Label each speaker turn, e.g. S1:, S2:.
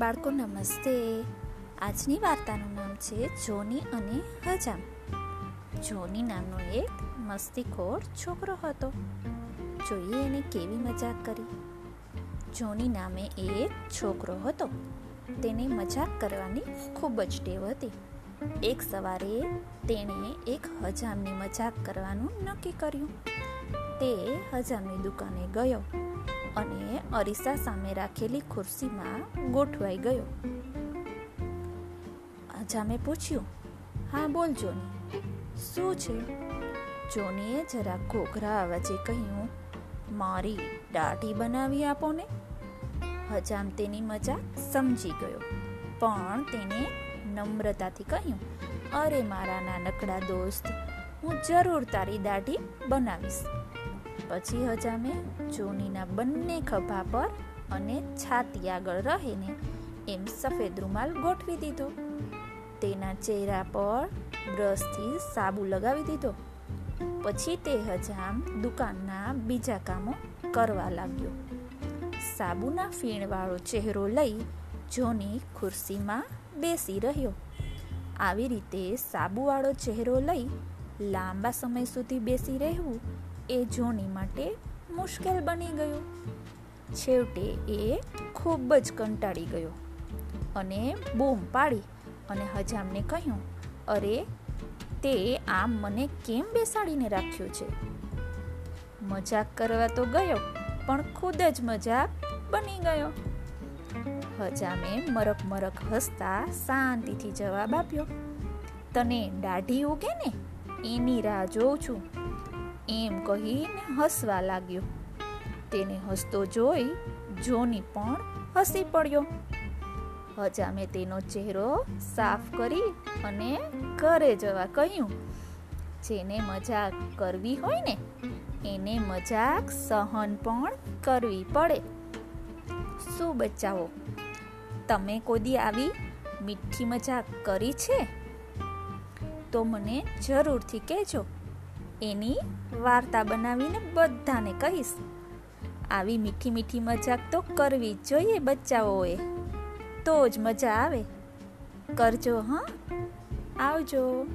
S1: બાળકો, નમસ્તે. આજની વાર્તાનું નામ છે જોની અને હજામ. જોની નામનો એક મસ્તીખોર છોકરો હતો. જોઈએ એને કેવી મજાક કરી. જોની નામે એક છોકરો હતો. તેને મજાક કરવાની ખૂબ જ ટેવ હતી. એક સવારે તેણે એક હજામની મજાક કરવાનું નક્કી કર્યું. તે હજામની દુકાને ગયો. અને અરીસા સામે રાખેલી ખુરશીમાં ગોઠવાઈ ગયો. અજામે પૂછ્યું, હા, બોલ, જોની. શું છે? જોનીએ જરા ઘોઘરા અવાજે કહ્યું, મારી દાઢી બનાવી આપો ને. હજામ તેની મજા સમજી ગયો, પણ તેને નમ્રતાથી કહ્યું, અરે, મારા નાનકડા દોસ્ત, હું જરૂર તારી દાઢી બનાવીશ. પછી હજામે જોનીના બંને ખભા પર અને છાતી આગળ રહીને એમ સફેદ રૂમાલ ગોઠવી દીધો. તેના ચહેરા પર બ્રશથી સાબુ લગાવી દીધો. પછી તે હજામ દુકાનના બીજા કામો કરવા લાગ્યો. સાબુના ફીણવાળો ચહેરો લઈ જોની ખુરશીમાં બેસી રહ્યો. આવી રીતે સાબુવાળો ચહેરો લઈ લાંબા સમય સુધી બેસી રહેવું એ જોની માટે મુશ્કેલ બની ગયું. છેવટે એ ખૂબ જ કંટાળી ગયો અને બૂમ પાડી અને હજામને કહ્યું, અરે, તે આમ મને કેમ બેસાડીને રાખ્યો છે? મજાક કરવા તો ગયો, પણ ખુદ જ મજાક બની ગયો. હજામે મરક મરક હસતા શાંતિથી જવાબ આપ્યો, તને દાઢી ઉગે ને? એની રાહ જોઉં છું. એમ કહીને હસવા લાગ્યો. તેને હસતો જોઈ જોની પણ હસી પડ્યો. હજામે તેનો ચહેરો સાફ કરી અને ઘરે જવા કહ્યું, જેને મજાક કરવી હોય ને, એને મજાક સહન પણ કરવી પડે. શું બચાવો તમે કોદી આવી મીઠી મજાક કરી છે? તો મને જરૂરથી કહેજો. એની વાર્તા બનાવીને બધાને કહીશ. આવી મીઠી મીઠી મજાક તો કરવી જ જોઈએ બચ્ચાઓએ. તો જ મજા આવે. કરજો, હા? આવજો.